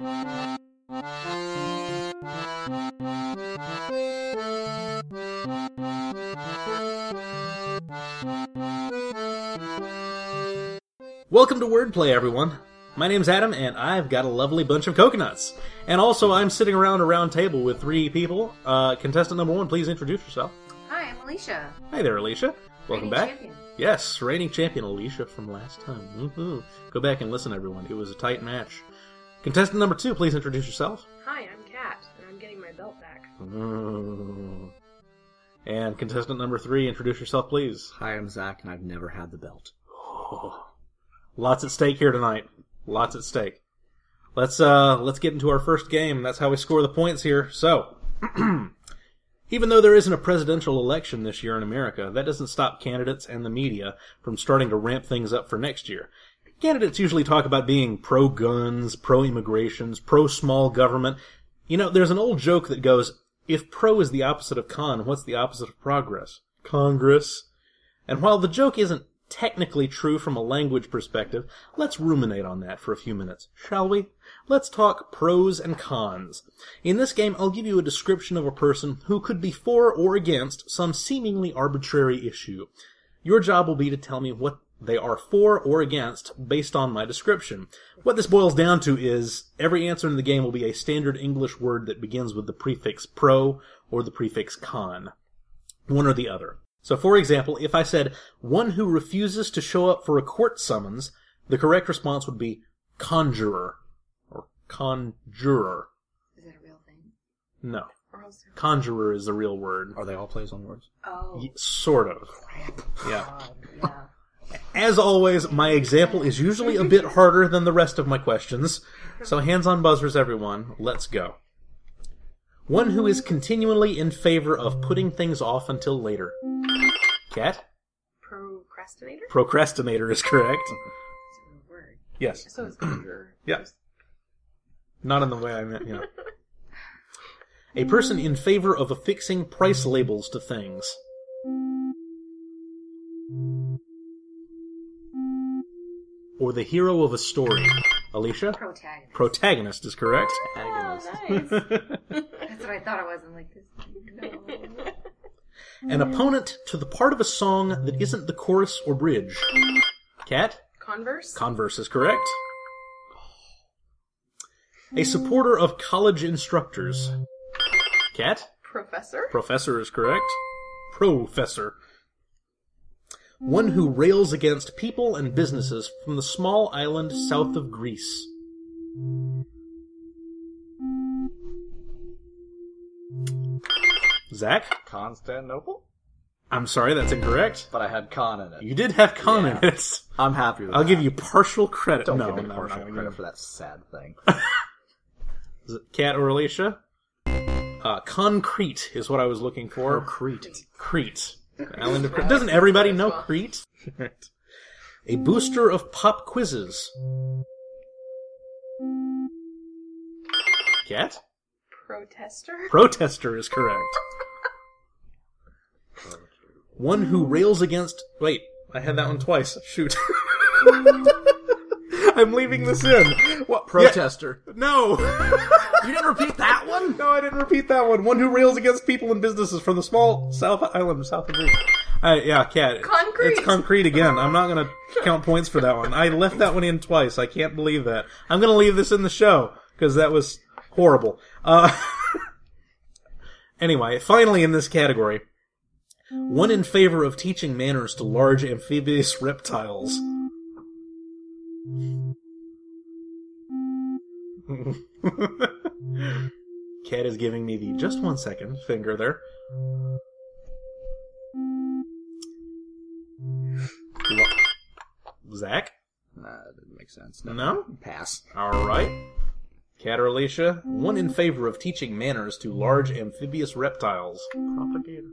Welcome to Wordplay, everyone. My name's Adam, and I've got a lovely bunch of coconuts. And also, I'm sitting around a round table with three people. Uh, contestant number one, please introduce yourself. Hi, I'm Alicia. Hi there, Alicia. Welcome Reigning back. champion. Yes, reigning champion Alicia from last time. Woohoo. Go back and listen, everyone. It was a tight match. Contestant number two, please introduce yourself. Hi, I'm Kat, and I'm getting my belt back. Ooh. And contestant number three, introduce yourself, please. Hi, I'm Zach, and I've never had the belt. Lots at stake here tonight. Lots at stake. Let's uh let's get into our first game. That's how we score the points here. So, even though there isn't a presidential election this year in America, that doesn't stop candidates and the media from starting to ramp things up for next year. Candidates usually talk about being pro guns, pro immigrations, pro small government. You know, there's an old joke that goes, if pro is the opposite of con, what's the opposite of progress? Congress. And while the joke isn't technically true from a language perspective, let's ruminate on that for a few minutes, shall we? Let's talk pros and cons. In this game, I'll give you a description of a person who could be for or against some seemingly arbitrary issue. Your job will be to tell me what they are for or against based on my description. What this boils down to is every answer in the game will be a standard English word that begins with the prefix pro or the prefix con. One or the other. So, for example, if I said one who refuses to show up for a court summons, the correct response would be conjurer or conjurer. Is that a real thing? No, conjurer is the real word. Are they all plays on words? Oh, Y- Sort of. Yeah. yeah. As always, my example is usually a bit harder than the rest of my questions. So hands on buzzers, everyone. Let's go. One who is continually in favor of putting things off until later. Kat? procrastinator? Procrastinator is correct. It's a word. Yes. So it's conjurer. Yeah. Not in the way I meant, you know. A person in favor of affixing price labels to things. Or the hero of a story. Alicia? Protagonist. Protagonist is correct. Oh, That's what I thought it was. I'm like, this. No. An opponent to the part of a song that isn't the chorus or bridge. Kat? Converse? Converse is correct. A supporter of college instructors. Kat? Professor? Professor is correct. Professor. One who rails against people and businesses from the small island south of Greece. Zach? Constantinople? I'm sorry, that's incorrect. But I had con in it. You did have con Yeah. in it. I'm happy with I'll that. give you partial credit. Don't no, give me no, partial no, no. credit for that sad thing. Is it Kat or Alicia? Uh, concrete is what I was looking for. Crete. Crete. Island of Crete. Doesn't everybody know Crete? A booster of pop quizzes. Kat? Protester? Protester is correct. One who rails against. Wait, I had that one twice. Shoot. I'm leaving this in. What? Protester. Yeah, no. You didn't repeat that one? No, I didn't repeat that one. One who rails against people and businesses from the small South Island, South of Greece. Uh, yeah, cat. Concrete. It's concrete again. I'm not gonna count points for that one. I left that one in twice. I can't believe that. I'm gonna leave this in the show because that was horrible. Uh, anyway, finally in this category, one in favor of teaching manners to large amphibious reptiles. Kat is giving me the just one second finger there. Lo- Zach? Nah, that didn't make sense. No? Pass. Alright. Kat or Alicia? One in favor of teaching manners to large amphibious reptiles. Propagator.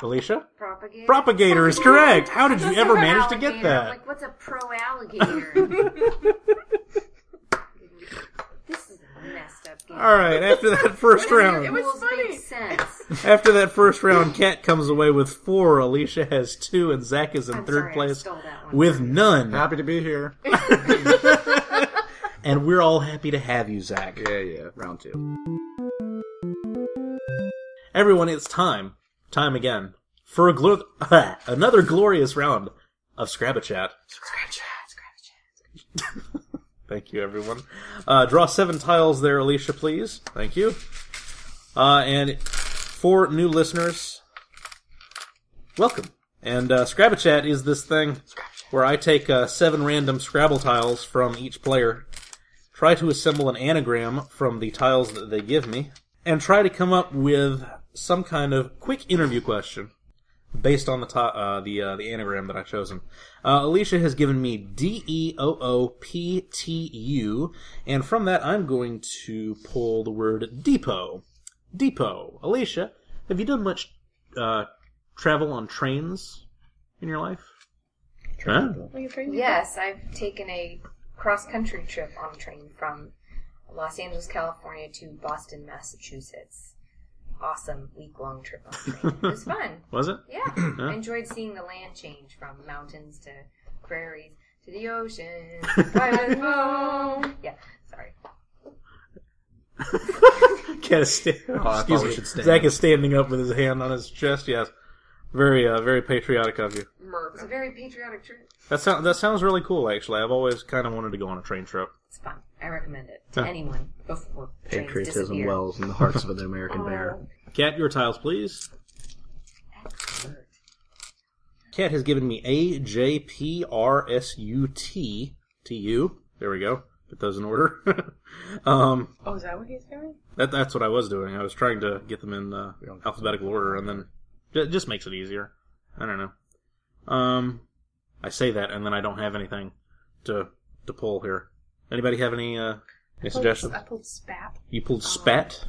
Alicia? Propagator. Propagator is correct! How did you ever manage to get alligator. that? Like, what's a pro alligator? this is a messed up game. Alright, after that first round. It was funny. sense. After that first round, Kat comes away with four, Alicia has two, and Zach is in I'm third sorry, I place stole that one. with none. Happy to be here. And we're all happy to have you, Zach. Yeah, yeah. Round two. Everyone, it's time, time again, for a glo- another glorious round of Scrabble Chat. Scrabble Chat. Scrabble Chat. Thank you, everyone. Uh, draw seven tiles there, Alicia, please. Thank you. Uh, and for new listeners, welcome. And uh, Scrabble Chat is this thing where I take uh, seven random Scrabble tiles from each player, try to assemble an anagram from the tiles that they give me, and try to come up with some kind of quick interview question based on the to- uh, the uh, the anagram that I've chosen. Uh, Alicia has given me D E O O P T U, and from that I'm going to pull the word depot. Depot. Alicia, have you done much uh, travel on trains in your life? Huh? What are you trying to Yes, I've taken a cross country trip on a train from Los Angeles, California to Boston, Massachusetts. Awesome week long trip on a train. It was fun. Was it? Yeah. I enjoyed seeing the land change from mountains to prairies to the ocean. The. Yeah, sorry. Kat is sta- Oh, excuse me. stand Zach up. is standing up with his hand on his chest. Yes, very, uh, very patriotic of you. It was a very patriotic trip. That sounds that sounds really cool. Actually, I've always kind of wanted to go on a train trip. It's fun. I recommend it to Huh. anyone before Patriotism wells in the hearts of an American bear. Kat, your tiles, please. Kat has given me A J P R S U T T U. There we go. Get those in order. um, Oh, is that what he's doing? that that's what I was doing. I was trying to get them in uh, alphabetical order, and then it just makes it easier. I don't know. Um, I say that, and then I don't have anything to to pull here. Anybody have any uh, any suggestions? I pulled spat You pulled spat.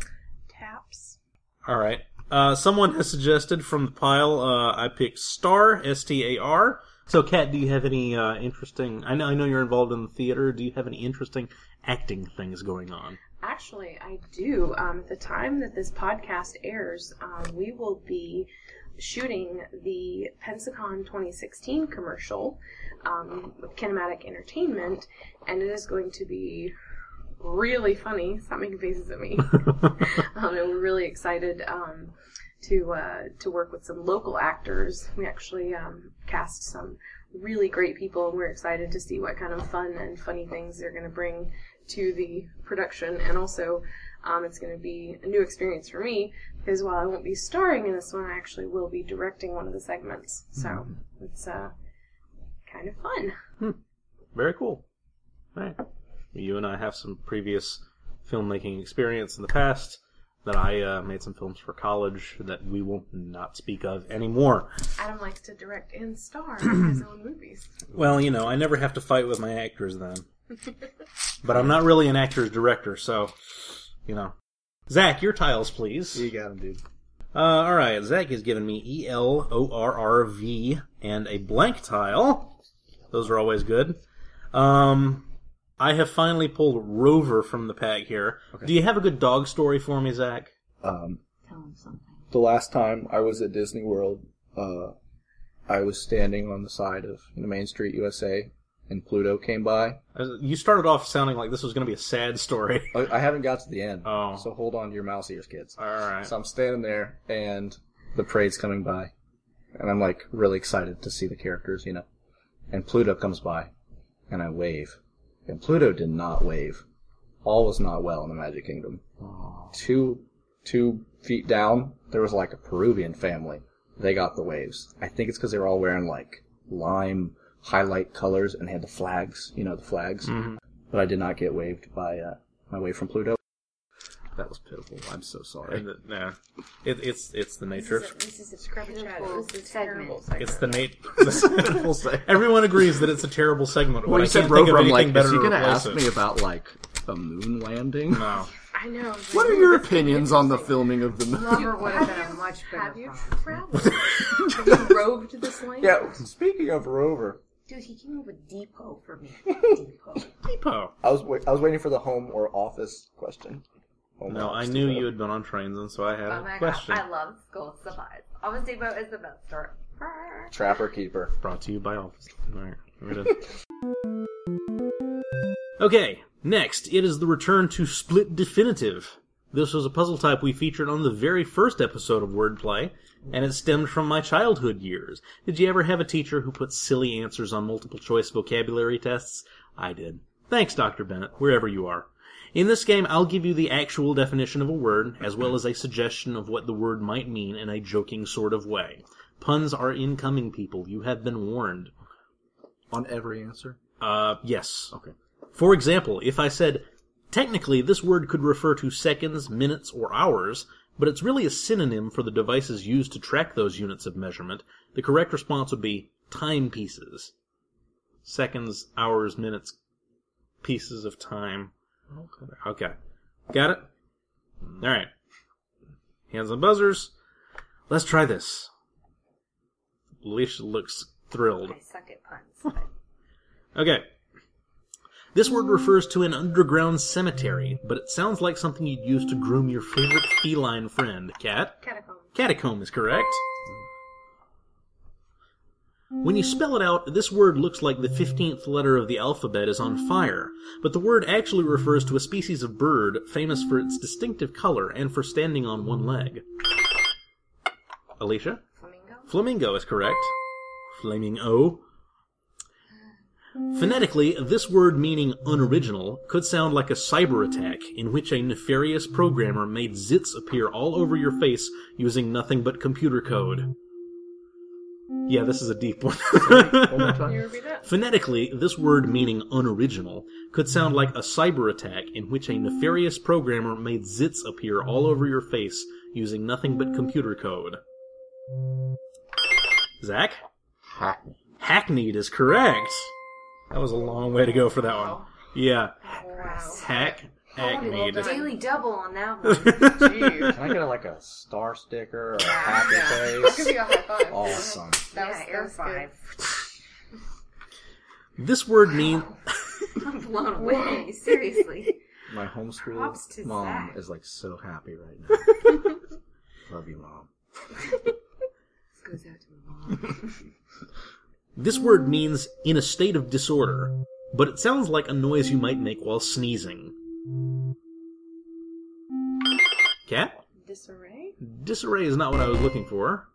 taps. All right. Uh, someone has suggested from the pile. Uh, I picked star S T A R. So, Kat, do you have any uh, interesting? I know, I know you're involved in the theater. Do you have any interesting acting things going on? Actually, I do. Um, at the time that this podcast airs, um, we will be shooting the Pensacon 2016 commercial um, with Kinematic Entertainment, and it is going to be really funny. Stop making faces at me. um, and we're really excited um, to uh, to work with some local actors. We actually um, cast some really great people, and we're excited to see what kind of fun and funny things they're going to bring to the production. And also, um, it's going to be a new experience for me because while I won't be starring in this one, I actually will be directing one of the segments. So it's uh, kind of fun. Very cool. All right. You and I have some previous filmmaking experience in the past. That I uh, made some films for college that we will not not speak of anymore. Adam likes to direct and star in his own movies. Well, you know, I never have to fight with my actors then. but I'm not really an actor's director, so you know. Zach, your tiles, please. You got him, dude. Uh, all right, Zach has given me E L O R R V and a blank tile. Those are always good. Um, I have finally pulled Rover from the pack here. Do you have a good dog story for me, Zach? Um, Tell him something. the last time I was at Disney World, uh, I was standing on the side of you know, Main Street, USA, and Pluto came by. Uh, You started off sounding like this was going to be a sad story. I, I haven't got to the end, Oh. so hold on to your mouse ears, kids. All right. So I'm standing there, and the parade's coming by, and I'm like really excited to see the characters, you know. And Pluto comes by, and I wave, and Pluto did not wave. All was not well in the Magic Kingdom. Two, two feet down, there was like a Peruvian family. They got the waves. I think it's because they were all wearing like lime highlight colors and had the flags, you know, the flags. But I did not get waved by uh, my wave from Pluto. That was pitiful. I'm so sorry. And, uh, yeah, it, it's it's the nature. This is of a, this is a Scrabble chat. It pitiful the segment. terrible segment. It's the nat. We'll. Everyone agrees that it's a terrible segment. When but you I said think Rover, of I'm anything like, better is he going to ask it. me about like a moon landing? No. I know. What are your opinions on the filming of the moon? Lover would have been a much better Have you traveled? have you roved this land? Yeah, speaking of Rover, Dude, he came up with depot for me. Depot. Depot. I was wait, I was waiting for the home or office question. Home No, I office knew depot. you had been on trains, and so I had Oh a my question. god, I love school supplies. Always Depot is the best store. Trapper keeper. Brought to you by Office. All right, we're done. Okay, Next, it is the return to Split Definitive. This was a puzzle type we featured on the very first episode of Wordplay, and it stemmed from my childhood years. Did you ever have a teacher who put silly answers on multiple choice vocabulary tests? I did. Thanks, Dr. Bennett, wherever you are. In this game, I'll give you the actual definition of a word, as well as a suggestion of what the word might mean in a joking sort of way. Puns are incoming, people. You have been warned. On every answer? Uh, yes. Okay. For example, if I said, technically this word could refer to seconds, minutes, or hours, but it's really a synonym for the devices used to track those units of measurement, the correct response would be timepieces. Seconds, hours, minutes, pieces of time. Okay. Okay. Got it? Alright. Hands on buzzers. Let's try this. Alicia looks thrilled. I suck at puns. But Okay. This word refers to an underground cemetery, but it sounds like something you'd use to groom your favorite feline friend. Kat? Catacomb. Catacomb is correct. When you spell it out, this word looks like the 15th letter of the alphabet is on fire, but the word actually refers to a species of bird famous for its distinctive color and for standing on one leg. Alicia? flamingo? Flamingo is correct. Flaming-o. Phonetically, this word meaning unoriginal could sound like a cyber attack in which a nefarious programmer made zits appear all over your face using nothing but computer code. Yeah, this is a deep one. One more Can you time. repeat that? Phonetically, this word meaning unoriginal could sound like a cyber attack in which a nefarious programmer made zits appear all over your face using nothing but computer code. Zach? Hackney. Hackneyed is correct. That was a long way to go for that one. Yeah. Wow. Hack hackneyed. Daily double on that one. Jeez. Can I get like a star sticker or a happy I'll give face? you a high five. Awesome. That was, yeah, that air was five. This word mean I'm blown away. Seriously. My homeschool Props to mom Zach. is like so happy right now. Love you, mom. This goes out to my mom. this word means in a state of disorder, but it sounds like a noise you might make while sneezing. Kat? Disarray? Disarray is not what I was looking for.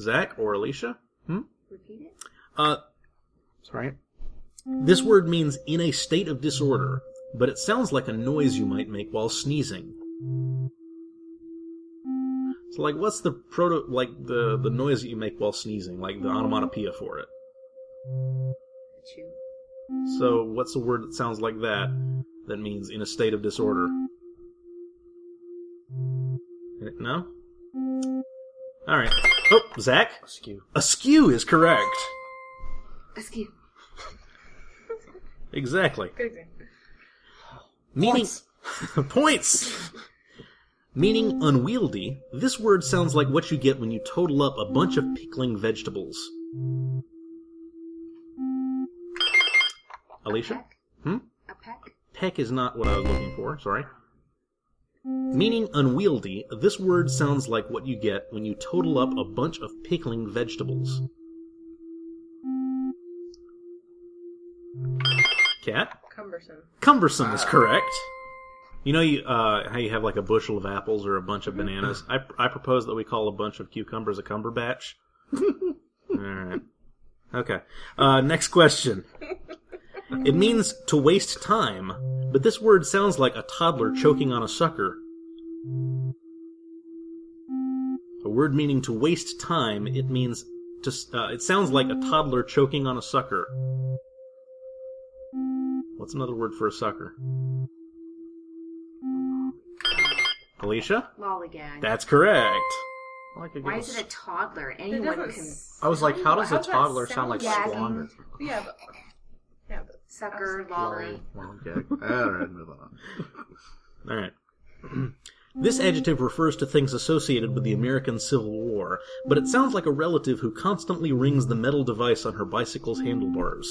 Zach or Alicia? Hmm? Repeat it. Uh, sorry. This word means in a state of disorder, but it sounds like a noise you might make while sneezing. So, like, what's the proto, like, the, the noise that you make while sneezing? Like, the onomatopoeia for it. Chew. So, what's the word that sounds like that, that means in a state of disorder? No? Alright. Oh, Zach? Askew. Askew is correct. Askew. Exactly. Good example. Meaning points. Meaning unwieldy, this word sounds like what you get when you total up a bunch of pickling vegetables. Alicia? Peck? Hmm? A peck? Peck is not what I was looking for, sorry. Meaning unwieldy, this word sounds like what you get when you total up a bunch of pickling vegetables. Kat? Cumbersome. Cumbersome is correct. You know you, uh, how you have like a bushel of apples or a bunch of bananas? I, I propose that we call a bunch of cucumbers a cumberbatch. Alright. Okay. Uh, next question. It means to waste time, but this word sounds like a toddler choking on a sucker. A word meaning to waste time, it means to, uh, it sounds like a toddler choking on a sucker. What's another word for a sucker? Alicia? Lollygag. That's correct. I like to Why is it a toddler? It Anyone doesn't can s- I was like, how does a How's that toddler sound like sound? squander? Yeah, but. Yeah, but. sucker lolly. Okay. Alright, move on. Alright. this adjective refers to things associated with the American Civil War, but it sounds like a relative who constantly rings the metal device on her bicycle's handlebars.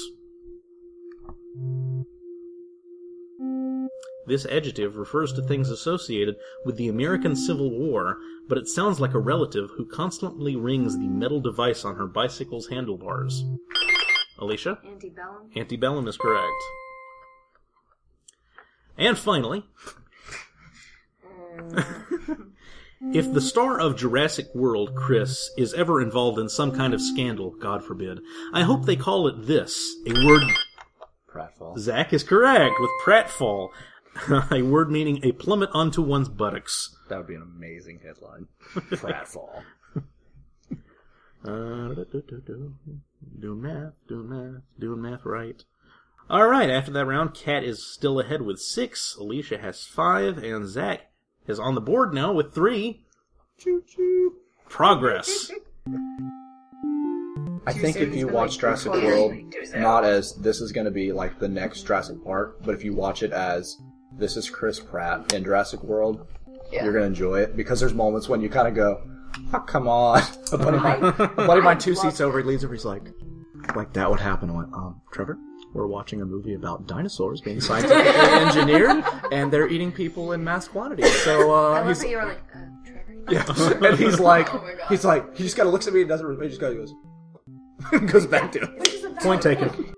This adjective refers to things associated with the American Civil War, but it sounds like a relative who constantly rings the metal device on her bicycle's handlebars. Alicia? Antebellum. Antebellum is correct. And finally, if the star of Jurassic World, Chris, is ever involved in some kind of scandal, God forbid, I hope they call it this a word. Pratfall. Zach is correct with pratfall, a word meaning a plummet onto one's buttocks. That would be an amazing headline. Pratfall. Uh, do, do, do, do. Doing math, doing math, doing math right. All right, after that round, Kat is still ahead with six. Alicia has five, and Zach is on the board now with three. Choo choo. Progress. I think if you watch Jurassic World, not as this is going to be like the next Jurassic Park, but if you watch it as this is Chris Pratt in Jurassic World, you're going to enjoy it because there's moments when you kind of go, oh, come on. A buddy, of mine, a buddy of mine two seats over, he leads over, he's like, like that would happen. I went, um, Trevor, we're watching a movie about dinosaurs being scientifically engineered, and they're eating people in mass quantities. So uh, I love he's how you were like, uh, Trevor. yeah, and he's like, Oh my God. he's like, he just kind of looks at me and doesn't. He just kind of goes, goes back to it. Point taken.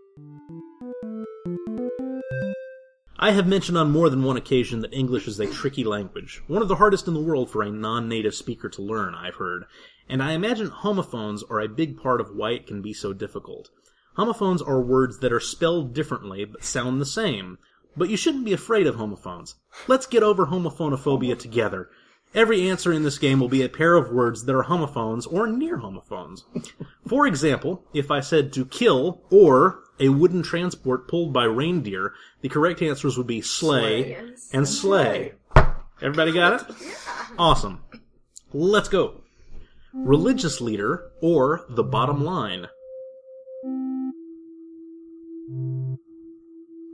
I have mentioned on more than one occasion that English is a tricky language, one of the hardest in the world for a non-native speaker to learn, I've heard, and I imagine homophones are a big part of why it can be so difficult. Homophones are words that are spelled differently but sound the same, but you shouldn't be afraid of homophones. Let's get over homophonophobia together. Every answer in this game will be a pair of words that are homophones or near homophones. For example, if I said to kill or a wooden transport pulled by reindeer, the correct answers would be sleigh and sleigh. Everybody got it? Awesome. Let's go. Religious leader or the bottom line.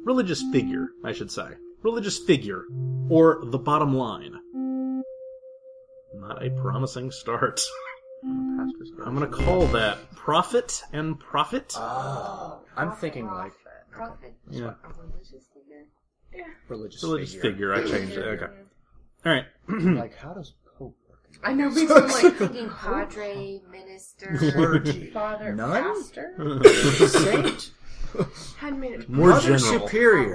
Religious figure, I should say. Religious figure or the bottom line. Not a promising start. I'm gonna call that prophet and prophet. Ah. I'm thinking like Prophet. Yeah. A religious figure. religious, Religious figure. figure. I changed it. Okay. All right. Like how does Pope work? I know, makes me like Thinking padre, minister. Clergy, father, None? pastor. saint, Hadn't. More Mother general. Superior.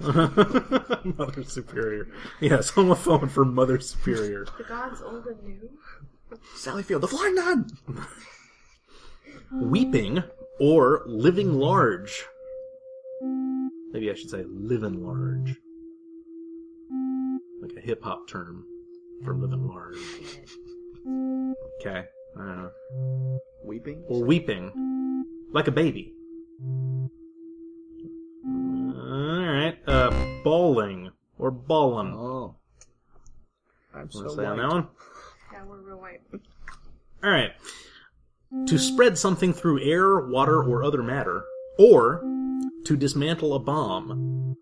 Mother Superior. Yes, homophone for Mother Superior. The gods old and new. Sally Field, the Flying Nun. Weeping or living large. Maybe I should say living large. Like a hip hop term for living large. Okay. I don't know. Weeping. Or weeping. Like a baby. Alright. Uh, bawling. Or ballin'. Oh. I'm Wanna so say on white. that one? Yeah, we're real white. All right. To spread something through air, water, or other matter, or to dismantle a bomb.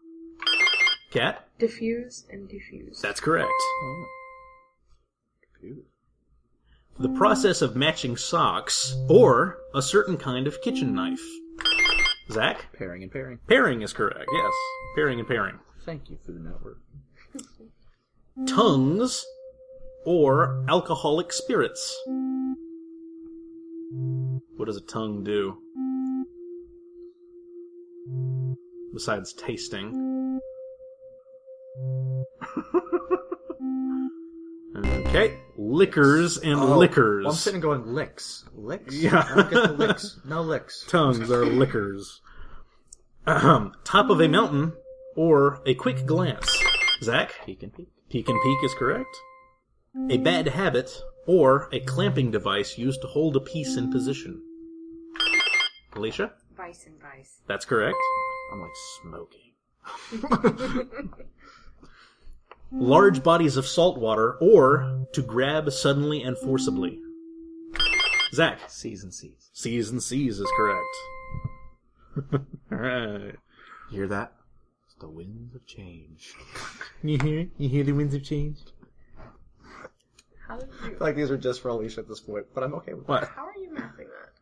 Kat? Diffuse and diffuse. That's correct. Confused. The process of matching socks, or a certain kind of kitchen knife. Zach? Pairing and pairing. Pairing is correct, yes. Pairing and pairing. Thank you, Food Network. Tongues, or alcoholic spirits. What does a tongue do? Besides tasting. okay. Liquors and Oh, liquors. Well, I'm sitting going licks. Licks? Yeah. I don't get the licks. No licks. Tongues are liquors. Ahem. Top of a mountain or a quick glance. Zach? Peek and peek. Peek and peek is correct. A bad habit or a clamping device used to hold a piece in position. Alicia? Vice and vice. That's correct. I'm like smoking. Mm-hmm. Large bodies of salt water or to grab suddenly and forcibly. Zach? C's and C's. C's and C's is correct. Alright. You hear that? It's the winds of change. You hear? You hear the winds of change? How did you? I feel like these are just for Alicia at this point, but I'm okay with What? How are you mapping that?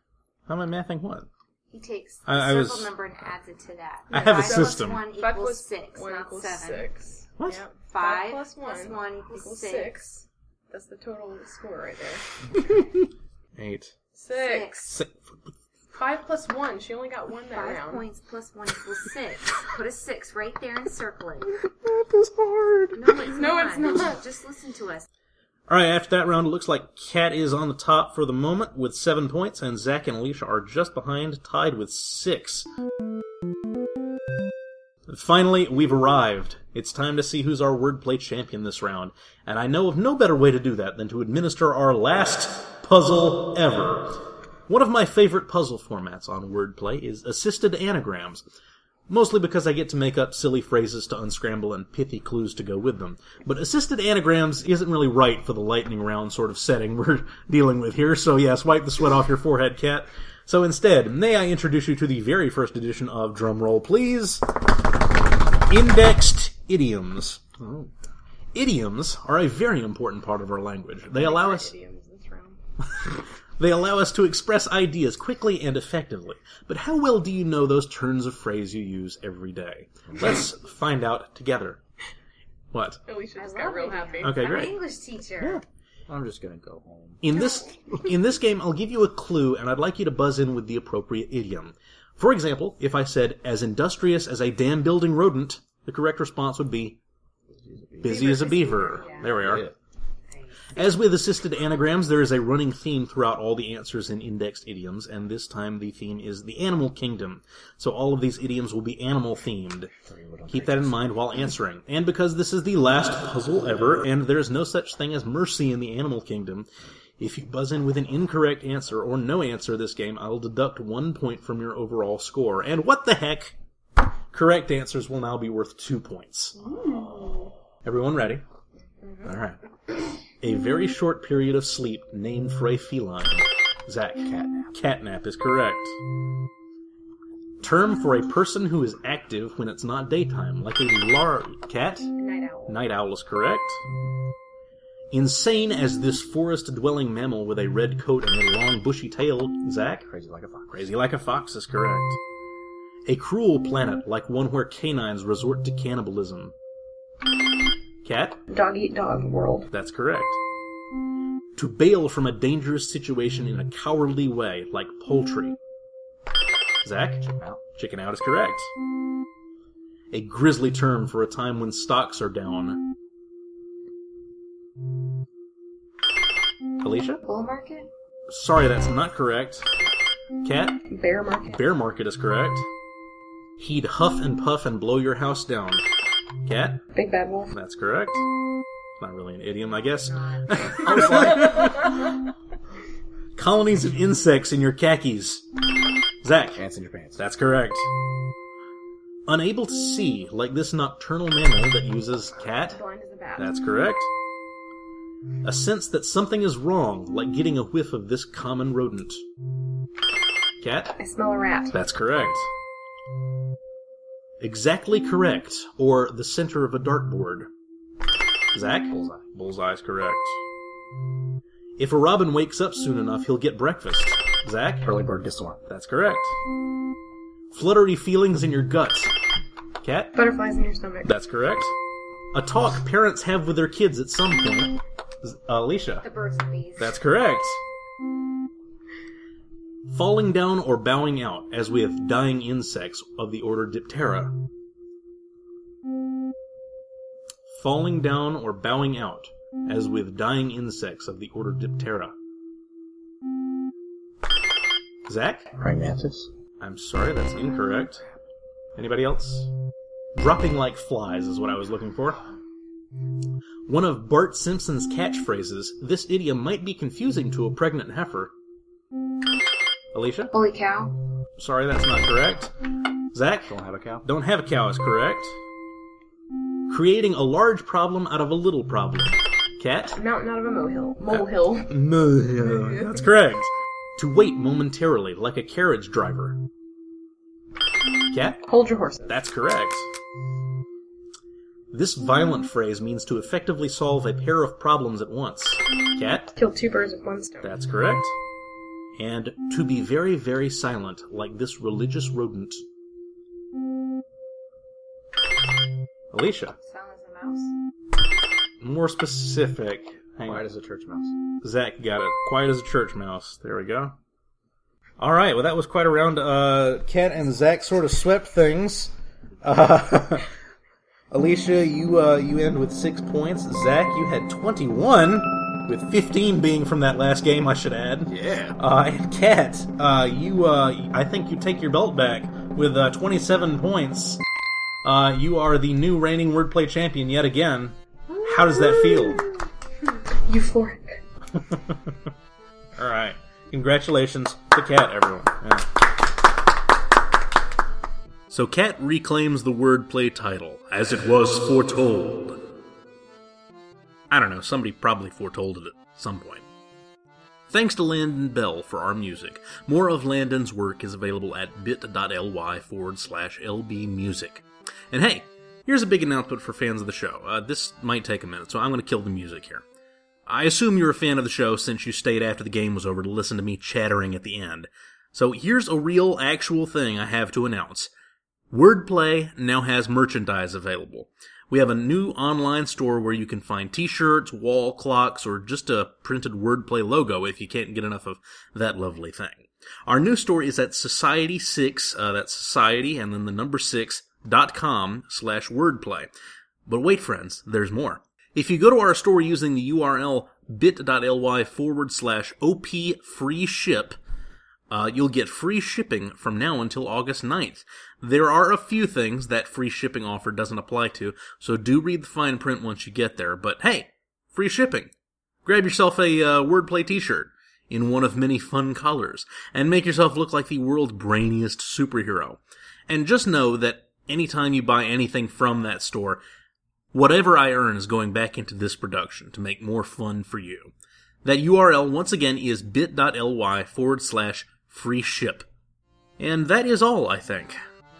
How am I mathing what? He takes the I- I circle was- number and adds it to that. I have a Five plus system. one equals plus six, one not equals seven. six. What? Yep. Five plus plus one one equals equals six. six. That's the total score right there. Eight. Six. Six. Five plus one. She only got one that Five round. points plus one equals six. Put a six right there and circle it. That is hard. No, it's No, not. it's not. Just listen to us. All right, after that round, it looks like Kat is on the top for the moment with seven points, and Zach and Alicia are just behind, tied with six. Finally, we've arrived. It's time to see who's our wordplay champion this round, and I know of no better way to do that than to administer our last puzzle ever. One of my favorite puzzle formats on wordplay is assisted anagrams. Mostly because I get to make up silly phrases to unscramble and pithy clues to go with them. But assisted anagrams isn't really right for the lightning round sort of setting we're dealing with here, so yes, wipe the sweat off your forehead, cat. So instead, may I introduce you to the very first edition of Drumroll, please? Indexed idioms. Oh. Idioms are a very important part of our language. They allow us Idioms this round. they allow us to express ideas quickly and effectively. But how well do you know those turns of phrase you use every day? Let's find out together. What? Alicia I just love got real happy. Okay, I'm great. an English teacher. I'm just gonna go home. In this in this game, I'll give you a clue, and I'd like you to buzz in with the appropriate idiom. For example, if I said "as industrious as a dam building rodent," the correct response would be "busy as a beaver." yeah. There we are. As with assisted anagrams, there is a running theme throughout all the answers in indexed idioms, and this time the theme is the animal kingdom. So all of these idioms will be animal themed. Keep that in mind while answering. And because this is the last puzzle ever, and there is no such thing as mercy in the animal kingdom, if you buzz in with an incorrect answer or no answer this game, I will deduct one point from your overall score. And what the heck? Correct answers will now be worth two points. Everyone ready? All right. A very short period of sleep named for a feline. Zach. Catnap. Catnap is correct. Term for a person who is active when it's not daytime, like a lar cat. Night owl. Night owl is correct. Insane as this forest-dwelling mammal with a red coat and a long bushy tail, Zach. Crazy like a fox. Crazy like a fox is correct. A cruel planet, like one where canines resort to cannibalism. Kat. Dog eat dog world. That's correct. To bail from a dangerous situation in a cowardly way, like poultry. Zach? Out. Chicken out is correct. A grisly term for a time when stocks are down. Alicia? Bull market? Sorry, that's not correct. Kat? Bear market. Bear market is correct. He'd huff and puff and blow your house down. Kat? Big bad wolf. That's correct. It's Not really an idiom, I guess. Colonies of insects in your khakis. Zach. Ants in your pants. That's correct. Unable to see, like this nocturnal mammal that uses cat. Blind as a bat. That's correct. A sense that something is wrong, like getting a whiff of this common rodent. Kat? I smell a rat. That's correct. Exactly correct, or the center of a dartboard. Zach? Bullseye. Bullseye's correct. If a robin wakes up soon enough, he'll get breakfast. Zach? Early bird gets the worm. That's correct. Fluttery feelings in your gut. Kat? Butterflies in your stomach. That's correct. A talk parents have with their kids at some point. Z- uh, Alicia? The birds and bees. That's correct. Falling down or bowing out, as with dying insects of the order Diptera. Falling down or bowing out, as with dying insects of the order Diptera. Zach? Praying mantis. I'm sorry, that's incorrect. Anybody else? Dropping like flies is what I was looking for. One of Bart Simpson's catchphrases, this idiom might be confusing to a pregnant heifer. Alicia? Holy cow. Sorry, that's not correct. Zach? Don't have a cow. Don't have a cow is correct. Creating a large problem out of a little problem. Kat? Mountain out of a molehill. Uh, molehill. No, that's correct. To wait momentarily, like a carriage driver. Kat? Hold your horses. That's correct. This violent phrase means to effectively solve a pair of problems at once. Kat? Kill two birds with one stone. That's correct. And to be very, very silent, like this religious rodent. Alicia, Silence a mouse. more specific. Hang Quiet on. as a church mouse. Zach got it. Quiet as a church mouse. There we go. All right. Well, that was quite a round. Uh, Kat and Zach sort of swept things. Uh, Alicia, you uh, you end with six points. Zach, you had twenty-one, with fifteen being from that last game. I should add. Yeah. Uh, and Kat, uh, you uh, I think you take your belt back with uh, twenty-seven points. Uh, you are the new reigning wordplay champion yet again. How does that feel? Euphoric. All right. Congratulations to Kat, everyone. Yeah. So Kat reclaims the wordplay title, as it was foretold. I don't know, somebody probably foretold it at some point. Thanks to Landon Bell for our music. More of Landon's work is available at bit.ly forward slash lbmusic. And hey, here's a big announcement for fans of the show. Uh, this might take a minute, so I'm going to kill the music here. I assume you're a fan of the show since you stayed after the game was over to listen to me chattering at the end. So here's a real, actual thing I have to announce. Wordplay now has merchandise available. We have a new online store where you can find t-shirts, wall clocks, or just a printed Wordplay logo if you can't get enough of that lovely thing. Our new store is at Society6, uh, that's Society and then the number 6 dot com slash wordplay. But wait friends, there's more. If you go to our store using the URL bit.ly forward slash op free ship, uh, you'll get free shipping from now until August 9th. There are a few things that free shipping offer doesn't apply to, so do read the fine print once you get there. But hey, free shipping. Grab yourself a uh, wordplay t-shirt in one of many fun colors and make yourself look like the world's brainiest superhero. And just know that anytime you buy anything from that store, whatever I earn is going back into this production to make more fun for you. That URL once again is bit.ly forward slash free ship. And that is all, I think.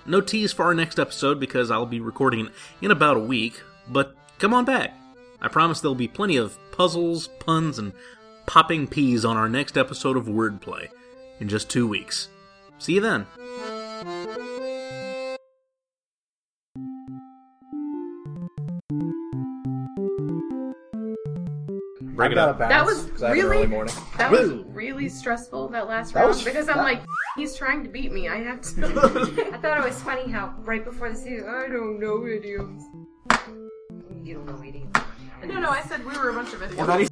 No tease for our next episode because I'll be recording in about a week, but come on back. I promise there'll be plenty of puzzles, puns, and popping peas on our next episode of Wordplay in just two weeks. See you then. Bring it up. That was 'cause I have an really- early morning. That was really stressful that last That round was- because I'm that- like, he's trying to beat me. I have to. I thought it was funny how right before the season, I don't know idioms. You don't know idioms. no, no, I said we were a bunch of idiots. And then he